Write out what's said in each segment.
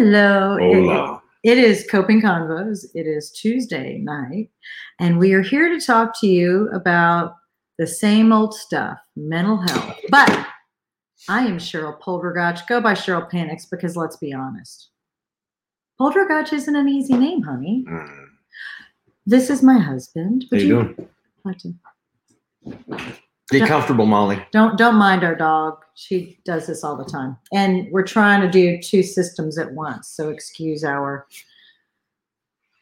Hello. It- Hola. it is Coping Convos. It is Tuesday night, and we are here to talk to you about the same old stuff, mental health. But I am Cheryl Poldrugach. Go by Cheryl Panics because let's be honest. Poldrugach isn't an easy name, honey. Mm. This is my husband. How Would you doing? Get comfortable, Molly. Don't don't mind our dog. She does this all the time. And we're trying to do two systems at once. So excuse our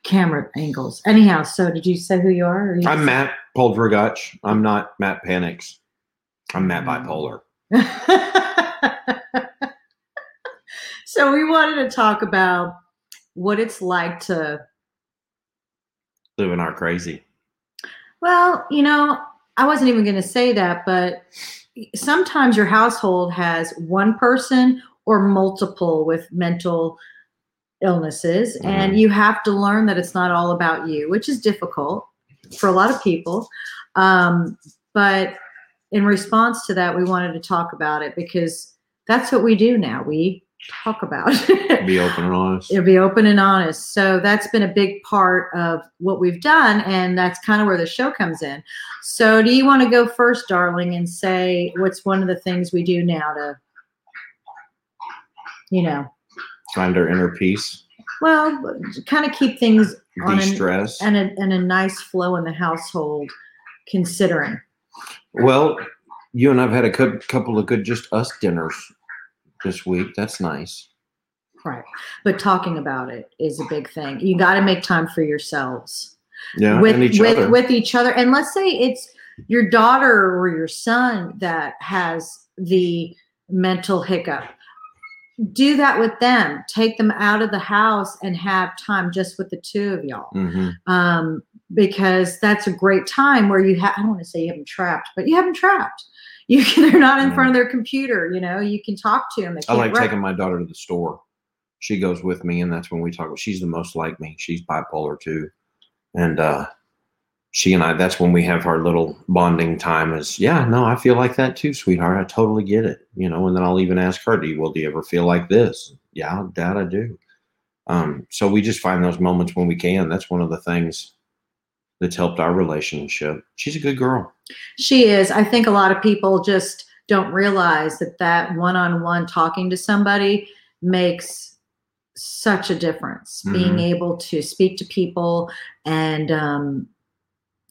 camera angles. Anyhow, so did you say who you are? You I'm Matt Paul Poldrugach. I'm not Matt Panics. I'm Matt Bipolar. so we wanted to talk about what it's like to Living our crazy. Well, you know, I wasn't even going to say that, but sometimes your household has one person or multiple with mental illnesses, and Mhm. you have to learn that it's not all about you, which is difficult for a lot of people. Um, but in response to that, we wanted to talk about it because that's what we do now. We talk about. Be open and honest. It'll be open and honest. So that's been a big part of what we've done, and that's kind of where the show comes in. So, do you want to go first, darling, and say what's one of the things we do now to, you know, Find our inner peace. well, kind of keep things on De-stress. and a, and a nice flow in the household, considering. Well, you and I've had a couple of good just us dinners this week. That's nice. Right. But talking about it is a big thing. You got to make time for yourselves. Yeah, with each with other. with each other and let's say it's your daughter or your son that has the mental hiccup do that with them take them out of the house and have time just with the two of y'all Mhm. um, because that's a great time where you have i don't want to say you have them trapped but you have them trapped you can they're not in front of their computer you know you can talk to them I like taking my daughter to the store. She goes with me, and that's when we talk. She's the most like me. She's bipolar too, and uh, she and I. That's when we have our little bonding time. Is yeah, no, I feel like that too, sweetheart. I totally get it. You know, and then I'll even ask her, "Do you well, do you ever feel like this?" Yeah, Dad, I do. Um, so we just find those moments when we can. That's one of the things that's helped our relationship. She's a good girl. She is. I think a lot of people just don't realize that that one-on-one talking to somebody makes such a difference. Being Mhm. able to speak to people and um,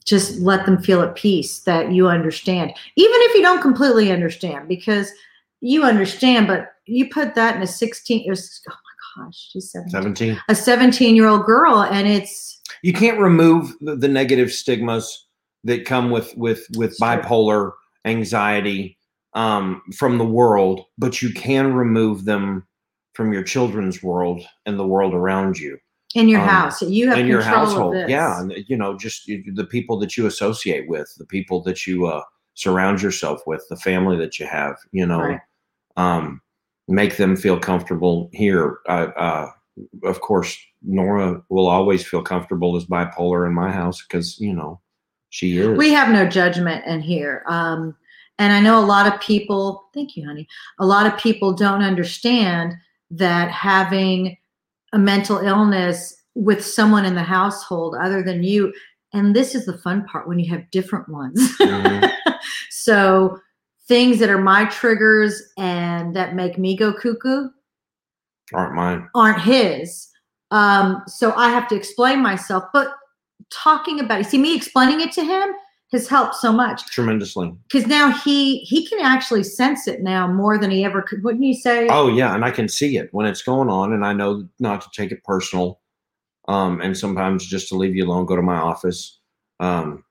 just let them feel at peace that you understand, even if you don't completely understand, because you understand, but you put that in a 16. It was, oh my gosh, she's 17. Seventeen. A 17-year-old girl, and it's you can't remove the, the negative stigmas that come with with with bipolar anxiety um, from the world, but you can remove them from your children's world and the world around you in your Um, house. You have in control your household. of this. Yeah, and you know, just you, the people that you associate with, the people that you uh, surround yourself with, the family that you have. You know, Right. um, make them feel comfortable here. Uh, uh, of course, Nora will always feel comfortable as bipolar in my house because you know she is. we have no judgment in here um, and i know a lot of people thank you honey a lot of people don't understand that having a mental illness with someone in the household other than you and this is the fun part when you have different ones Mhm. so things that are my triggers and that make me go cuckoo aren't mine. aren't his. Um, so I have to explain myself. But talking about it, see me explaining it to him has helped so much tremendously. because now he he can actually sense it now more than he ever could. Wouldn't you say? Oh yeah, and I can see it when it's going on, and I know not to take it personal. Um, and sometimes just to leave you alone, go to my office. Um,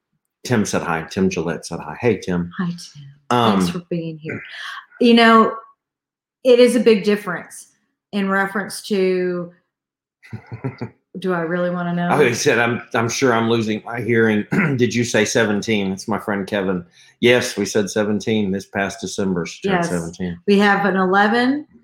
Tim said hi. Tim Gillette said hi. Hey Tim. Hi Tim. Um, Thanks for being here. You know, it is a big difference in reference to. Do I really want to know? oh, he said, "I'm I'm sure I'm losing my hearing." Did you say 17? It's my friend Kevin. Yes, we said 17 this past December. Yes. 17. We have an 11, Mhm.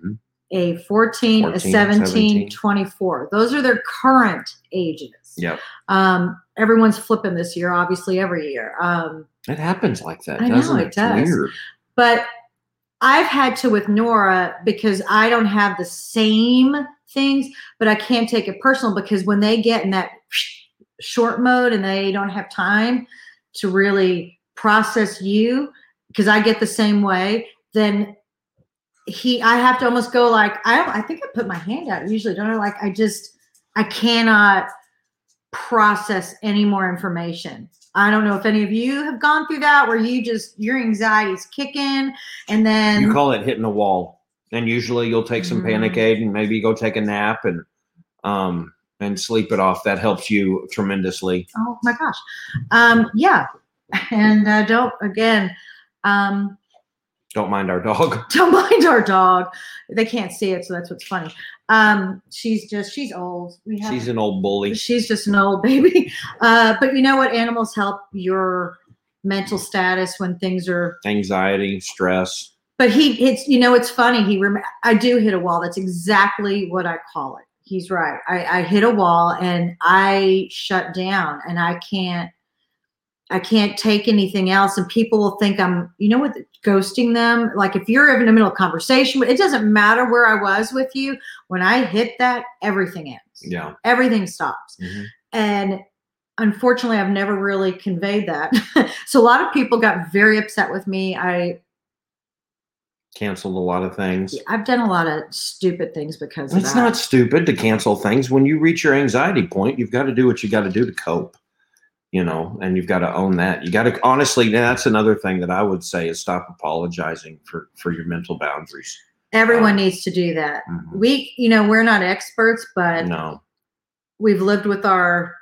A 14, a 14, 17, 17. 24. Those are their current ages. Yep. Um, everyone's flipping this year, obviously, every year. Um, It happens like that, I know, doesn't it it? It's does. weird. but I've had to with Nora because I don't have the same things, but I can't take it personal because when they get in that short mode and they don't have time to really process you, because I get the same way, then he I have to almost go like I don't I think I put my hand out usually, don't I? Like I just I cannot process any more information. I don't know if any of you have gone through that where you just your anxiety's kicking and then You call it hitting a wall. And usually you'll take some Mhm. panic aid and maybe go take a nap and um and sleep it off. That helps you tremendously. oh my gosh. Um yeah. And uh, don't again um Don't mind our dog. don't mind our dog. They can't see it, so that's what's funny. Um, she's just she's old. We have She's an old bully. she's just an old baby. Uh, but you know what? Animals help your mental status when things are. Anxiety, stress. But he, it's you know, it's funny. He, rem- I do hit a wall. That's exactly what I call it. He's right. I, I hit a wall and I shut down, and I can't. I can't take anything else, and people will think I'm, you know, what ghosting them. Like if you're in the middle of conversation, it doesn't matter where I was with you. When I hit that, everything ends. Yeah. Everything stops. Mhm. And unfortunately, I've never really conveyed that. so a lot of people got very upset with me. I Canceled a lot of things. I've done a lot of stupid things because of It's not stupid to cancel things. When you reach your anxiety point, you've got to do what you got to do to cope. You know, and you've got to own that. You got to honestly. That's another thing that I would say is stop apologizing for for your mental boundaries. Everyone um, needs to do that. Mhm. We, you know, we're not experts, but No, we've lived with our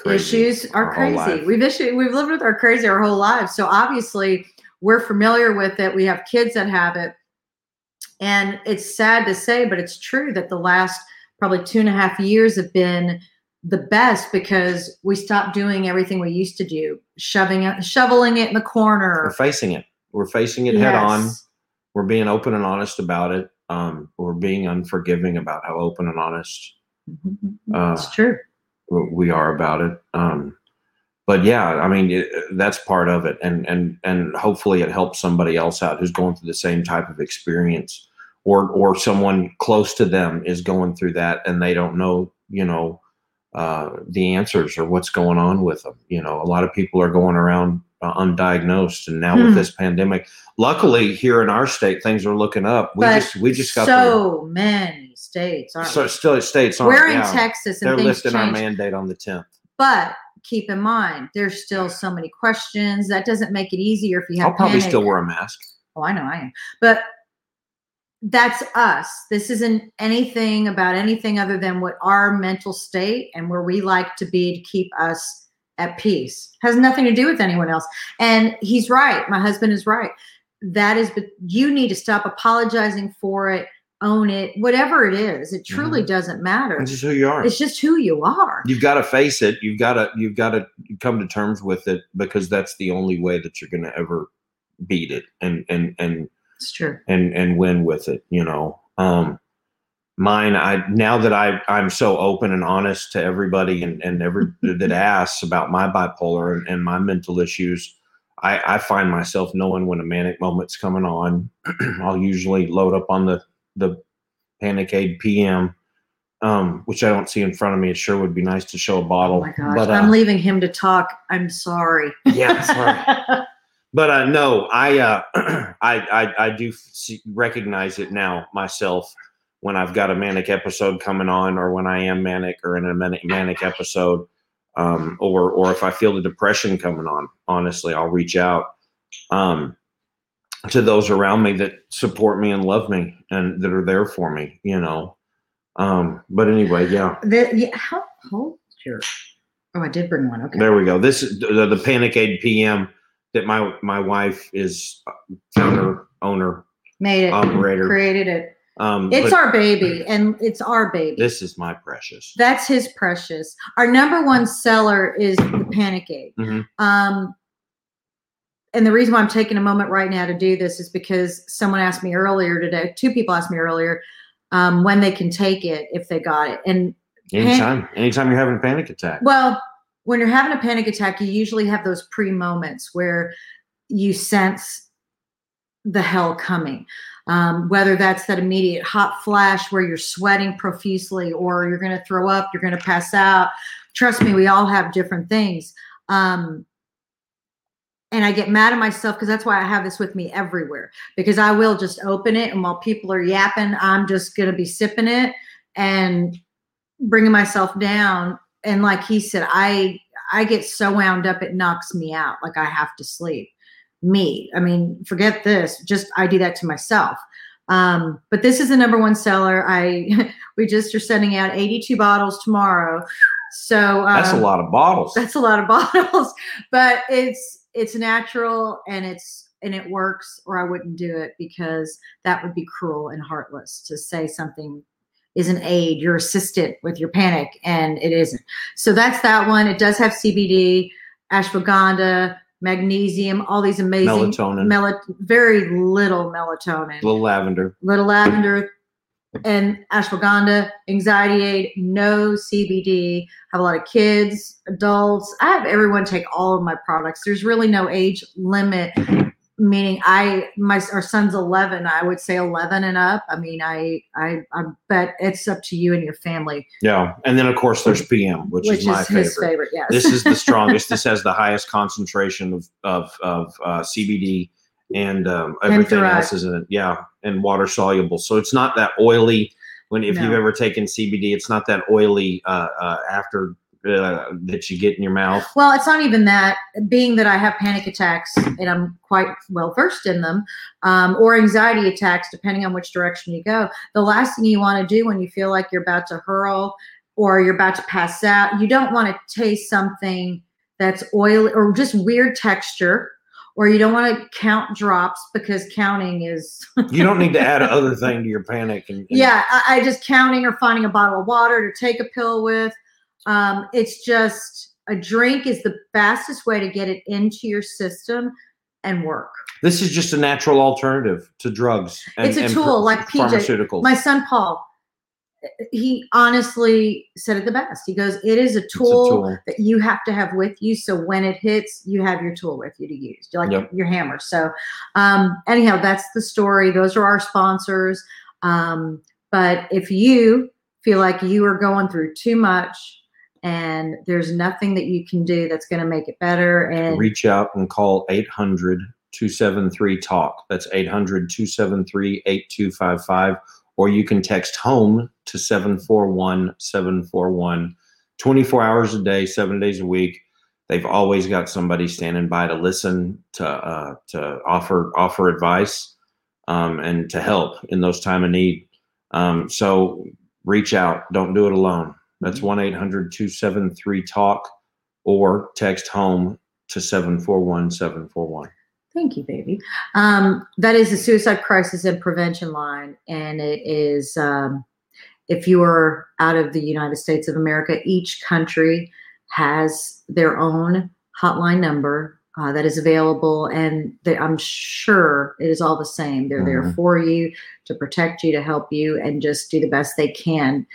crazy. issues are our crazy. We've issued, we've lived with our crazy our whole lives. So obviously we're familiar with it. We have kids that have it. And it's sad to say, but it's true that the last probably two and a half years have been the best because we stopped doing everything we used to do, shoving it, shoveling it in the corner. We're facing it. We're facing it head on. We're being open and honest about it. Um, we're being unforgiving about how open and honest uh, it's true. we are about it. Um, but yeah, I mean it, that's part of it, and and and hopefully it helps somebody else out who's going through the same type of experience, or or someone close to them is going through that and they don't know, you know, uh, the answers or what's going on with them. You know, a lot of people are going around uh, undiagnosed, and now Hmm. with this pandemic, luckily here in our state things are looking up. We But just we just got so many states, aren't so we? still states aren't. We're in yeah. Texas and They're things lifting our mandate on the tenth. But keep in mind, there's still so many questions. That doesn't make it easier if you have I'll probably panic. still wear a mask. Oh, I know I am. But that's us. This isn't anything about anything other than what our mental state and where we like to be to keep us at peace. Has nothing to do with anyone else. And he's right. My husband is right. That is, but you need to stop apologizing for it, own it, whatever it is. It mm-hmm. truly doesn't matter. This is who you are. It's just who you are. You've got to face it. You've got to you've got to come to terms with it because that's the only way that you're going to ever beat it and and and It's true. and and win with it. You know, um, mine. I now that I I'm so open and honest to everybody and and every that asks about my bipolar and, and my mental issues. I, I find myself knowing when a manic moment's coming on. I'll usually load up on the the Panic Aid PM, um, which I don't see in front of me. It sure would be nice to show a bottle. Oh my gosh. but, uh, I'm leaving him to talk. I'm sorry. yeah, sorry. but uh, no, I, uh, I I I do see, recognize it now myself when I've got a manic episode coming on, or when I am manic or in a manic, manic episode, um, or or if I feel the depression coming on. Honestly, I'll reach out um, to those around me that support me and love me and that are there for me. You know. Um, but anyway, yeah. The, yeah, how old is your? Oh, I did bring one. Okay. There we go. This is the, the Panic Aid PM that my my wife is founder, owner, Made it. operator. Created it. Um, It's our baby, and it's our baby. this is my precious. That's his precious. Our number one seller is the Panic Aid. Mhm. Um, and the reason why I'm taking a moment right now to do this is because someone asked me earlier today. Two people asked me earlier um, when they can take it if they got it, and Anytime, anytime you're having a panic attack. Well, when you're having a panic attack, you usually have those pre moments where you sense the hell coming. Um, whether that's that immediate hot flash where you're sweating profusely or you're going to throw up, you're going to pass out. Trust me, we all have different things. Um, and I get mad at myself because that's why I have this with me everywhere because I will just open it and while people are yapping, I'm just going to be sipping it and bringing myself down. And like he said, I I get so wound up it knocks me out. Like I have to sleep. Me, I mean, forget this. Just I do that to myself. Um, but this is the number one seller. I we just are sending out 82 bottles tomorrow. So um, That's a lot of bottles. that's a lot of bottles, but it's it's natural and it's and it works or I wouldn't do it because that would be cruel and heartless to say something is an aid, your assistant with your panic, and it isn't. So that's that one. It does have CBD, ashwagandha, magnesium, all these amazing Melatonin. mel- very little melatonin little lavender. little lavender and ashwagandha anxiety aid no cbd have a lot of kids adults i have everyone take all of my products there's really no age limit meaning i my our son's 11 i would say 11 and up i mean i i i bet it's up to you and your family Yeah. And then of course there's PM, which, which is my is his favorite. favorite yes this is the strongest. this has the highest concentration of of, of uh, CBD and um, everything Hemp-derived. else is in it. Yeah, and water soluble. So it's not that oily. When if you've ever taken CBD, it's not that oily uh, uh, after uh, that you get in your mouth. Well, it's not even that. Being that I have panic attacks and I'm quite well versed in them, um, or anxiety attacks, depending on which direction you go, the last thing you want to do when you feel like you're about to hurl or you're about to pass out, you don't want to taste something that's oily or just weird texture, or you don't want to count drops because counting is You don't need to add another thing to your panic. And, and yeah I, I just counting or finding a bottle of water to take a pill with um, it's just a drink is the fastest way to get it into your system and work this is just a natural alternative to drugs. And, It's a tool, like PJ. pharmaceuticals. my son paul he honestly said it the best he goes it is a It's a tool, tool. that you have to have with you so when it hits you have your tool with you to use like Yep. your hammer so um anyhow that's the story those are our sponsors um but if you feel like you are going through too much and there's nothing that you can do that's going to make it better and reach out and call 800 273 talk. That's 800 273 8255 or you can text home to 741 741 24 hours a day 7 days a week. They've always got somebody standing by to listen to uh, to offer offer advice um, and to help in those time of need. Um, so reach out. Don't do it alone that's 1-800-273 talk or text home to 741 741. Thank you, baby. Um, that is the suicide crisis and prevention line, and it is um, if you are out of the United States of America, each country has their own hotline number uh, that is available, and they, I'm sure it is all the same. They're there Mhm. for you to protect you, to help you, and just do the best they can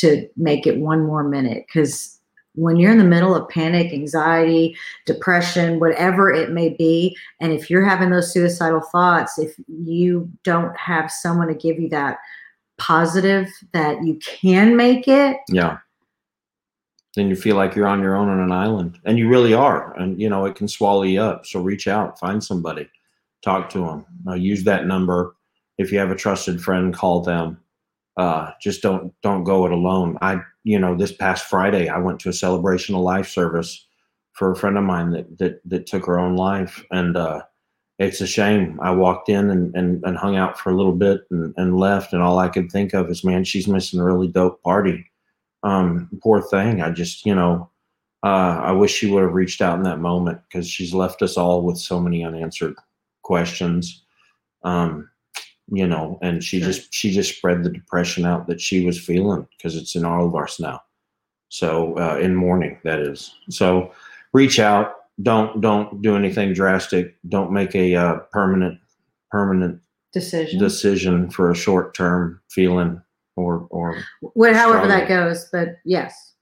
to make it one more minute because when you're in the middle of panic, anxiety, depression, whatever it may be, and if you're having those suicidal thoughts, if you don't have someone to give you that positive that you can make it, Yeah. Then you feel like you're on your own on an island, and you really are. And you know it can swallow you up. So reach out, find somebody, talk to them. Uh, use that number. If you have a trusted friend, call them. Uh, just don't don't go it alone. I you know this past Friday I went to a celebration of life service for a friend of mine that that that took her own life, and uh, it's a shame. I walked in and, and, and hung out for a little bit and, and left, and all I could think of is, man, she's missing a really dope party. Um, poor thing. I just, you know, uh, I wish she would have reached out in that moment because she's left us all with so many unanswered questions. Um, you know, and she Sure. just she just spread the depression out that she was feeling because it's in all of us now. So uh, in mourning, that is. So reach out. Don't don't do anything drastic. Don't make a uh, permanent permanent decision, decision for a short term feeling or or what, however that goes. But yes,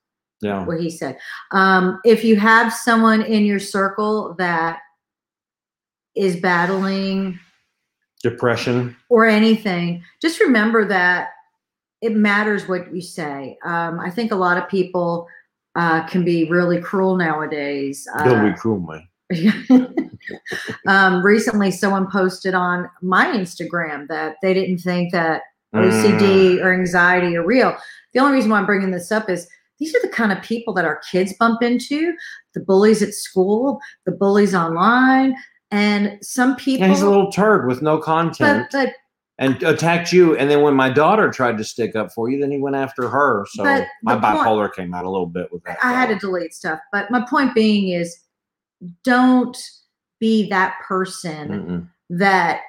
yeah. what he said. Um, if you have someone in your circle that is battling Depression. or anything, just remember that it matters what you say. Um, I think a lot of people uh, can be really cruel nowadays. Uh, be cruel, man. um, recently, someone posted on my Instagram that they didn't think that Mm. OCD or anxiety are real. The only reason why I'm bringing this up is these are the kind of people that our kids bump into the bullies at school, the bullies online, and some people. Yeah, he's a little turd with no content but, but and attacked you. And then when my daughter tried to stick up for you, then he went after her. So my the point- bipolar came out a little bit with that. I had to delete stuff. But my point being is don't be that person Mm-mm. that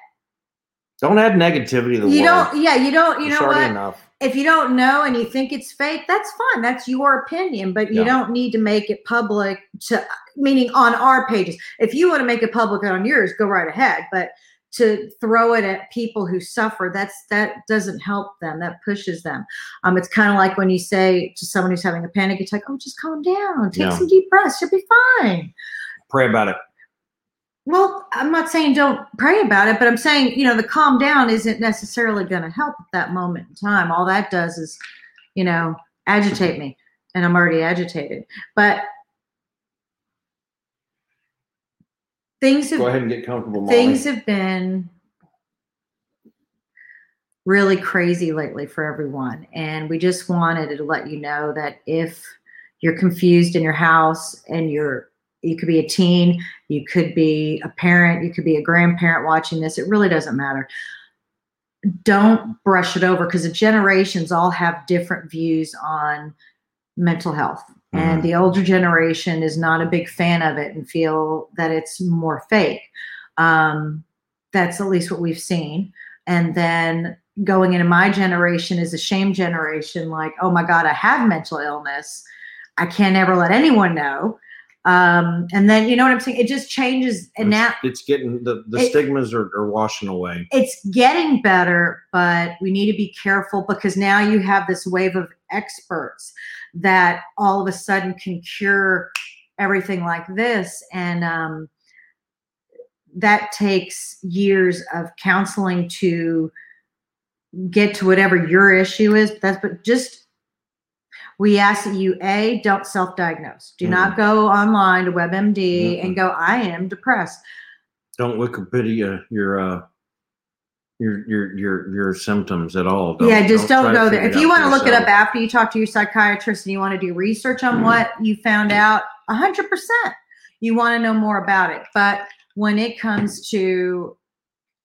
Don't add negativity to the you world. don't, yeah, you don't, you It's know what? enough. If you don't know and you think it's fake, that's fine. That's your opinion, but you Yeah. don't need to make it public to meaning on our pages. If you want to make it public on yours, go right ahead. But to throw it at people who suffer, that's that doesn't help them. That pushes them. Um, it's kind of like when you say to someone who's having a panic attack, "Oh, just calm down, take Yeah. some deep breaths, you'll be fine." Pray about it. Well, I'm not saying don't pray about it, but I'm saying, you know, the calm down isn't necessarily going to help at that moment in time. All that does is, you know, agitate me, and I'm already agitated. But things have, Go ahead and get comfortable, Molly. things have been really crazy lately for everyone, and we just wanted to let you know that if you're confused in your house and you're you could be a teen, you could be a parent, you could be a grandparent watching this. It really doesn't matter. Don't brush it over because the generations all have different views on mental health. And the older generation is not a big fan of it and feel that it's more fake. Um, that's at least what we've seen. And then going into my generation is a shame generation like, oh my God, I have mental illness. I can't ever let anyone know um and then you know what i'm saying? It just changes and now it's, it's getting the, the It- stigmas are, are washing away. it's getting better but we need to be careful because now you have this wave of experts that all of a sudden can cure everything like this. And um that takes years of counseling to get to whatever your issue is. That's but just we ask that you a don't self-diagnose. Do not go online to webmd and go i am depressed. Don't Wikipedia your uh your your your your symptoms at all. Don't- yeah just don't, to go there. if you want to look it up after you talk to your psychiatrist and you want to do research on Mhm. what you found out 100% you want to know more about it. But when it comes to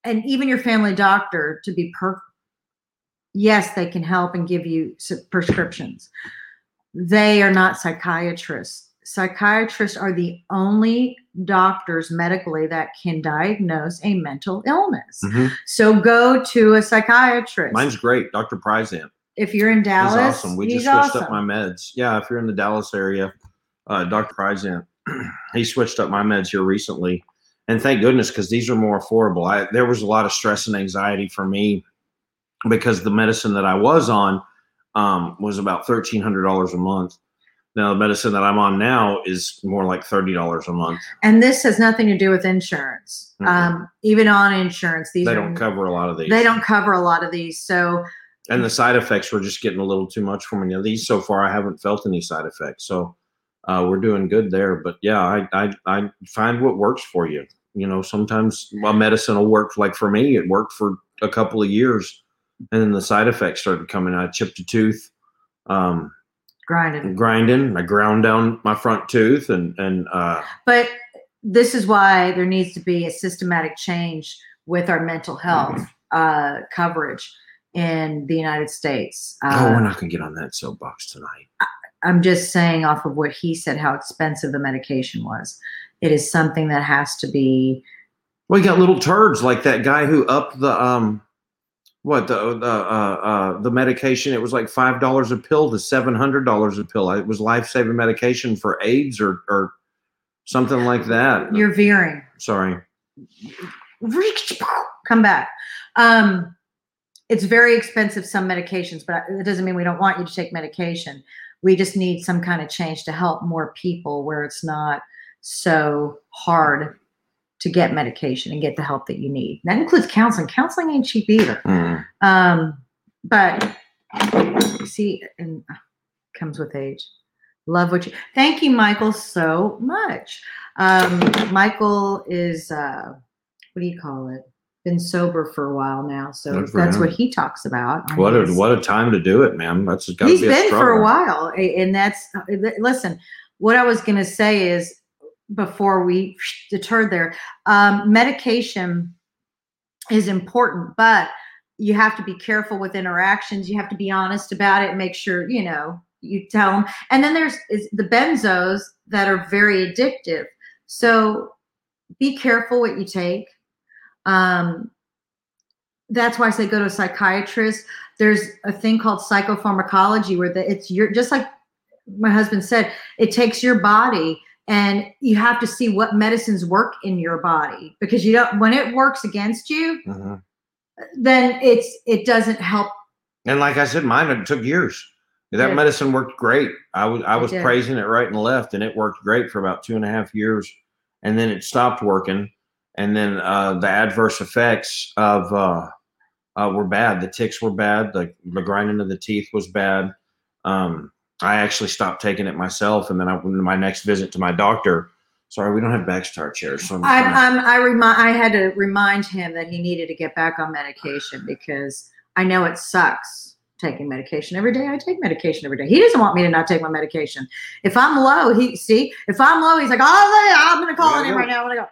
and even your family doctor to be per yes they can help and give you prescriptions they are not psychiatrists psychiatrists are the only doctors medically that can diagnose a mental illness Mhm. so go to a psychiatrist Mine's great, Dr. Pryzant. if you're in Dallas, He's awesome. We he's just switched awesome. up my meds. Yeah, if you're in the Dallas area, uh, Dr. Pryzant, he switched up my meds here recently, and thank goodness because these are more affordable. I there was a lot of stress and anxiety for me because the medicine that I was on um, was about thirteen hundred dollars a month. Now the medicine that I'm on now is more like thirty dollars a month. and this has nothing to do with insurance. Mhm. Um, even on insurance, these they don't cover a lot of these. they don't cover a lot of these. So and the side effects were just getting a little too much for me. Now these so far, I haven't felt any side effects, so uh, we're doing good there. But yeah, I, I I find what works for you. You know, sometimes a medicine will work. Like for me, it worked for a couple of years, and then the side effects started coming. I chipped a tooth, um, grinding. grinding. I ground down my front tooth, and and uh, But this is why there needs to be a systematic change with our mental health uh, coverage in the United States. oh, Uh, we're not gonna get on that soapbox tonight. I'm just saying off of what he said, how expensive the medication was. It is something that has to be We got little turds like that guy who upped the um what the the uh, uh the medication it was like five dollars a pill to seven hundred dollars a pill it was life-saving medication for aids or or something like that you're veering. sorry come back. Um, it's very expensive, some medications, but it doesn't mean we don't want you to take medication. We just need some kind of change to help more people where it's not so hard to get medication and get the help that you need. That includes counseling. Counseling ain't cheap either. Mm. Um, but see, and uh, comes with age. Love what you. Thank you, Michael, so much. Um, Michael is uh, what do you call it? Been sober for a while now, so that's him. what he talks about. What a what a time to do it, man. That's got to He's be a been for a while, and that's listen. What I was going to say is before we deterred there, um, medication is important, but you have to be careful with interactions. You have to be honest about it. Make sure you know you tell them. And then there's the benzos that are very addictive. So be careful what you take. Um, that's why I say go to a psychiatrist. There's a thing called psychopharmacology where the, it's your just like my husband said, it takes your body and you have to see what medicines work in your body because you don't when it works against you, Mhm. then it's it doesn't help. And like I said, mine it took years. That Yeah. medicine worked great. I was I was praising it right and left, and it worked great for about two and a half years, and then it stopped working. And then uh, the adverse effects of uh, uh, were bad. The ticks were bad. The, the grinding of the teeth was bad. Um, I actually stopped taking it myself, and then I, my next visit to my doctor. Sorry, we don't have backstar chairs. So I'm, I'm, to- I'm I um, remind I had to remind him that he needed to get back on medication because I know it sucks taking medication every day. I take medication every day. He doesn't want me to not take my medication. If I'm low, he see if I'm low, he's like, oh, I'm gonna call on him right now. I'm gonna go.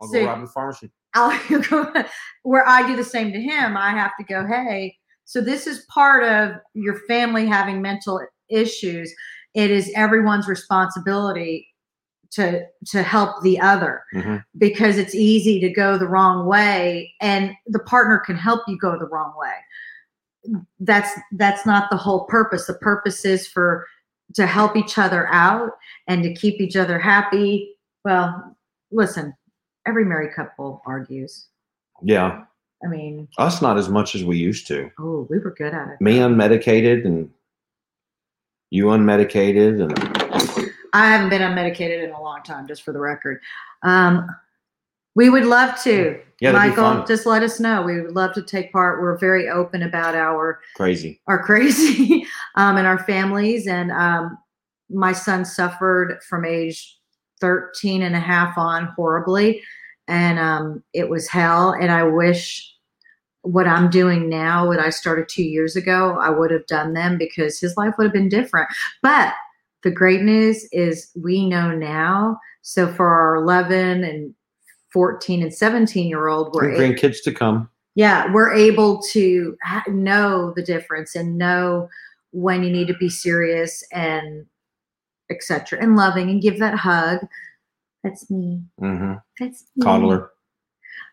I'll see. go rob the pharmacy. I'll go where I do the same to him. I have to go, hey, so this is part of your family having mental issues. It is everyone's responsibility to to help the other Mhm. because it's easy to go the wrong way and the partner can help you go the wrong way. That's that's not the whole purpose. The purpose is for to help each other out and to keep each other happy. Well, listen, every married couple argues. Yeah, I mean, us not as much as we used to. oh, we were good at it. me unmedicated and you unmedicated and I haven't been unmedicated in a long time, just for the record. Um, we would love to. yeah, Michael, just let us know. We would love to take part. We're very open about our Crazy. our crazy um, and our families. And um, my son suffered from age 13 and a half on horribly. And um, it was hell. And I wish what I'm doing now, what I started two years ago, I would have done them because his life would have been different. But the great news is we know now. So for our 11 and 14 and 17 year old, we're Your grandkids to come. yeah we're able to ha- know the difference and know when you need to be serious and etc and loving and give that hug that's me hmm that's me. Coddler.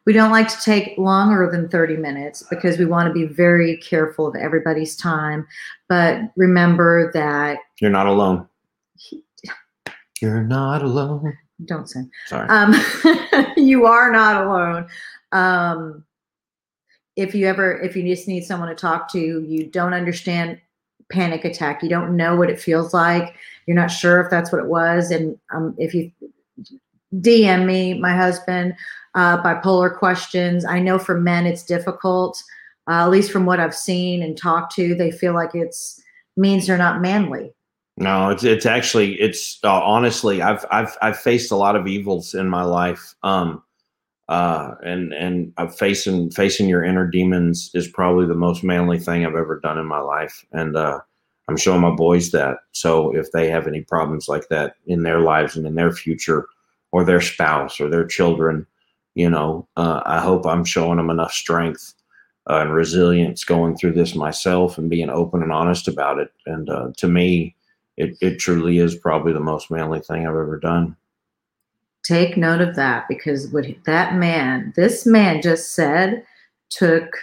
We don't like to take longer than 30 minutes because we want to be very careful of everybody's time but remember that You're not alone. You're not alone. don't sing Sorry. um, you are not alone. Um, if you ever, if you just need someone to talk to, you don't understand panic attack, you don't know what it feels like, you're not sure if that's what it was, and um, if you DM me, my husband, uh, bipolar questions. I know for men it's difficult, uh, at least from what I've seen and talked to, they feel like it's means they're not manly. No, it's it's actually it's uh, honestly I've I've I've faced a lot of evils in my life. Um uh and and uh, facing facing your inner demons is probably the most manly thing I've ever done in my life and uh I'm showing my boys that. So if they have any problems like that in their lives and in their future or their spouse or their children, you know, uh, I hope I'm showing them enough strength uh, and resilience going through this myself and being open and honest about it. And uh, to me, it, it truly is probably the most manly thing I've ever done. take note of that because what that man, this man just said, took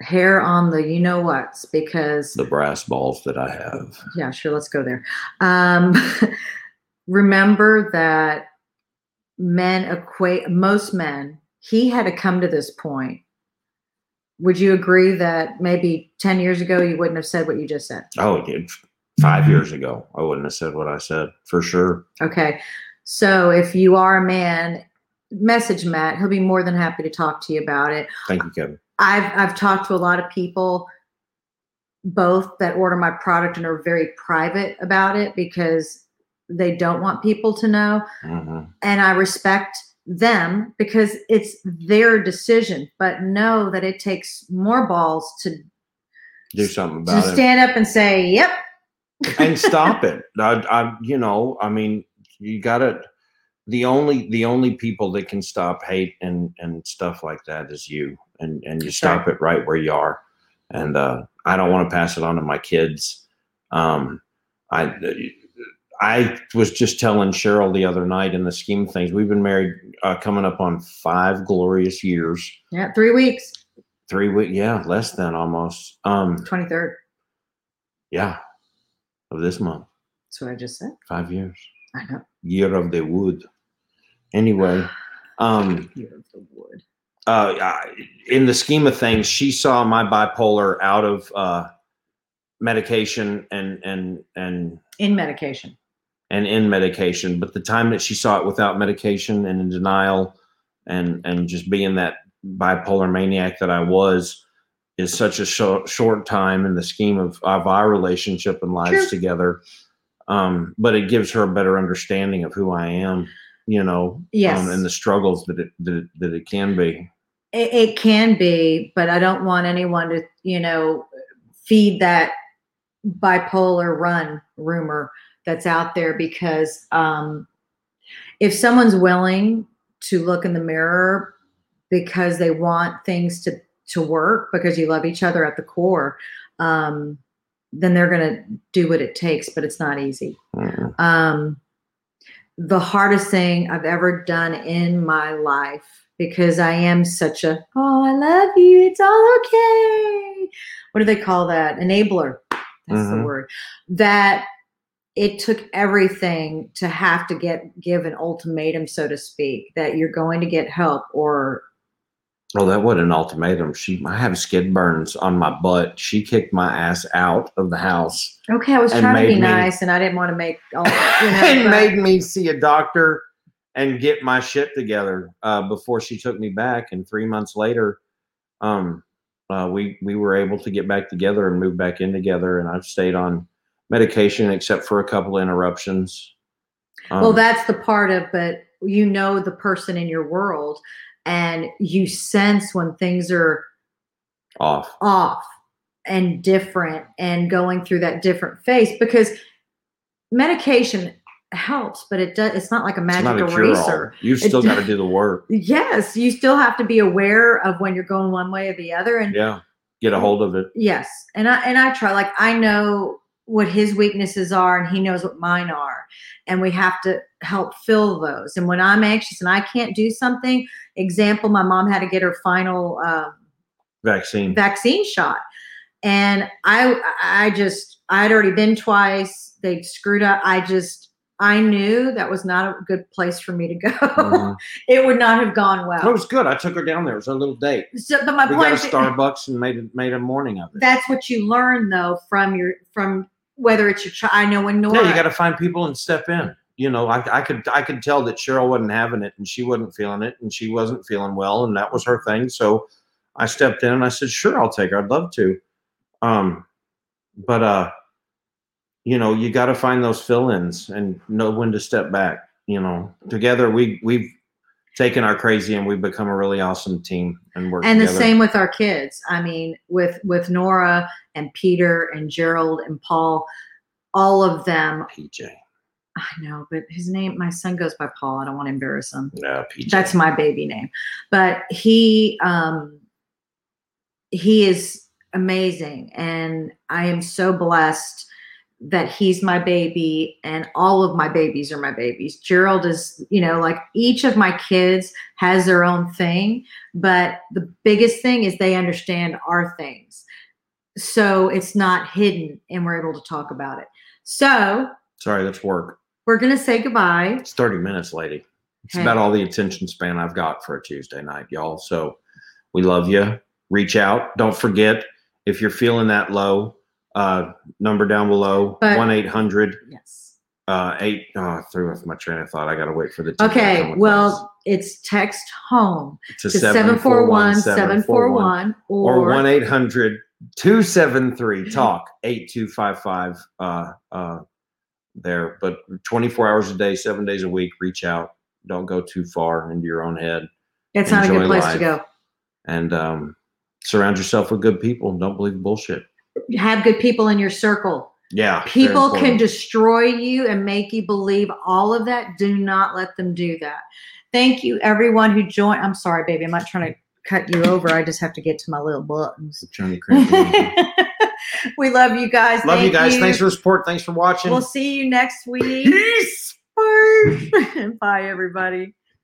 hair on the you know what's because The brass balls that I have. yeah, sure, let's go there. Um, remember that men equate most men. He had to come to this point. Would you agree that maybe ten years ago you wouldn't have said what you just said? Oh, five years ago, I wouldn't have said what I said for sure. Okay. So if you are a man message Matt. He'll be more than happy to talk to you about it. Thank you, Kevin. I've I've talked to a lot of people, both that order my product and are very private about it because they don't want people to know, hmm and I respect them because it's their decision. But know that it takes more balls to Do something to about it. stand up and say, "Yep." and stop it. I, I, you know, I mean, you got to. The only the only people that can stop hate and and stuff like that is you, and and you stop it right where you are. And uh, I don't want to pass it on to my kids. Um, I I was just telling Cheryl the other night. In the scheme of things, we've been married uh, coming up on five glorious years. Yeah, three weeks, Three weeks, yeah, less than almost. Um, twenty third. yeah, of this month, That's what I just said. five years. I know. year of the wood. Anyway, um, Year of the wood. uh, I- in the scheme of things, she saw my bipolar out of uh, medication and and and In medication. And in medication. But the time that she saw it without medication and in denial, and and just being that bipolar maniac that I was, is such a short, short time in the scheme of of our relationship and lives True. together. Um, but it gives her a better understanding of who I am, you know, Yes. um, and the struggles that it that it, that it can be. It, it can be, but I don't want anyone to, you know, feed that bipolar run rumor that's out there because um, if someone's willing to look in the mirror because they want things to to work because you love each other at the core, um, then they're going to do what it takes. But it's not easy. Mm. um, the hardest thing I've ever done in my life because I am such a oh I love you it's all okay what do they call that enabler that's the Mhm. word that it took everything to have to get give an ultimatum so to speak that you're going to get help or Oh, that wasn't an ultimatum. She, I have skid burns on my butt. She kicked my ass out of the house okay I was trying to be me- nice and I didn't want to make all you know and made me see a doctor and get my shit together uh, before she took me back. And three months later, um, uh, we we were able to get back together and move back in together. And I've stayed on medication except for a couple of interruptions. Um, well that's the part of but you know the person in your world and you sense when things are off. off and different and going through that different phase because medication helps but it does it's not like a magic a eraser. You've still got to do the work. yes you still have to be aware of when you're going one way or the other and Yeah, get a hold of it. Yes, and I and I try. Like I know what his weaknesses are, and he knows what mine are, and we have to help fill those. And when I'm anxious and I can't do something, example, my mom had to get her final um, Vaccine. vaccine shot, and I I just I'd already been twice. They screwed up. I just I knew that was not a good place for me to go. Mhm. it would not have gone well. It was good. I took her down there. It was a little date. So, but my we point got a Starbucks and made made a morning of it. that's what you learn though from your from whether it's your child. I know when Nora. Yeah, you got to find people and step in. You know, I, I could I could tell that Cheryl wasn't having it and she wasn't feeling it and she wasn't feeling well and that was her thing. So I stepped in and I said, "Sure, I'll take her. I'd love to." Um, but uh, you know, you got to find those fill-ins and know when to step back. You know, together we we've taken our crazy and we've become a really awesome team and work and the same with our kids. I mean, with with Nora and Peter and Gerald and Paul, all of them. PJ. I know, but his name, my son goes by Paul. I don't want to embarrass him. Yeah, PJ. That's my baby name. But he um he is amazing and I am so blessed that he's my baby and all of my babies are my babies. Gerald is, you know, like each of my kids has their own thing, but the biggest thing is they understand our things. So it's not hidden and we're able to talk about it. So Sorry, that's work. we're going to say goodbye. It's 30 minutes, lady. It's Hey. about all the attention span I've got for a Tuesday night, y'all. So we love you. Reach out. Don't forget if you're feeling that low, uh, number down below But- 1 800 Yes. Uh, eight. Oh, I threw off my train of thought. I got to wait for the. team to come Okay, well, it's text home to to 741 741 or or 1 800 273 talk 8255 uh uh there but 24 hours a day seven days a week reach out don't go too far into your own head it's not a good enjoy place life. to go. and um surround yourself with good people don't believe bullshit Have good people in your circle. yeah People can destroy you and make you believe all of that. Do not let them do that. Thank you, everyone who joined. I'm sorry, baby. I'm not trying to cut you over. I just have to get to my little buttons. We love you guys. love you Thank guys thanks for the support thanks for watching We'll see you next week. peace Bye, everybody.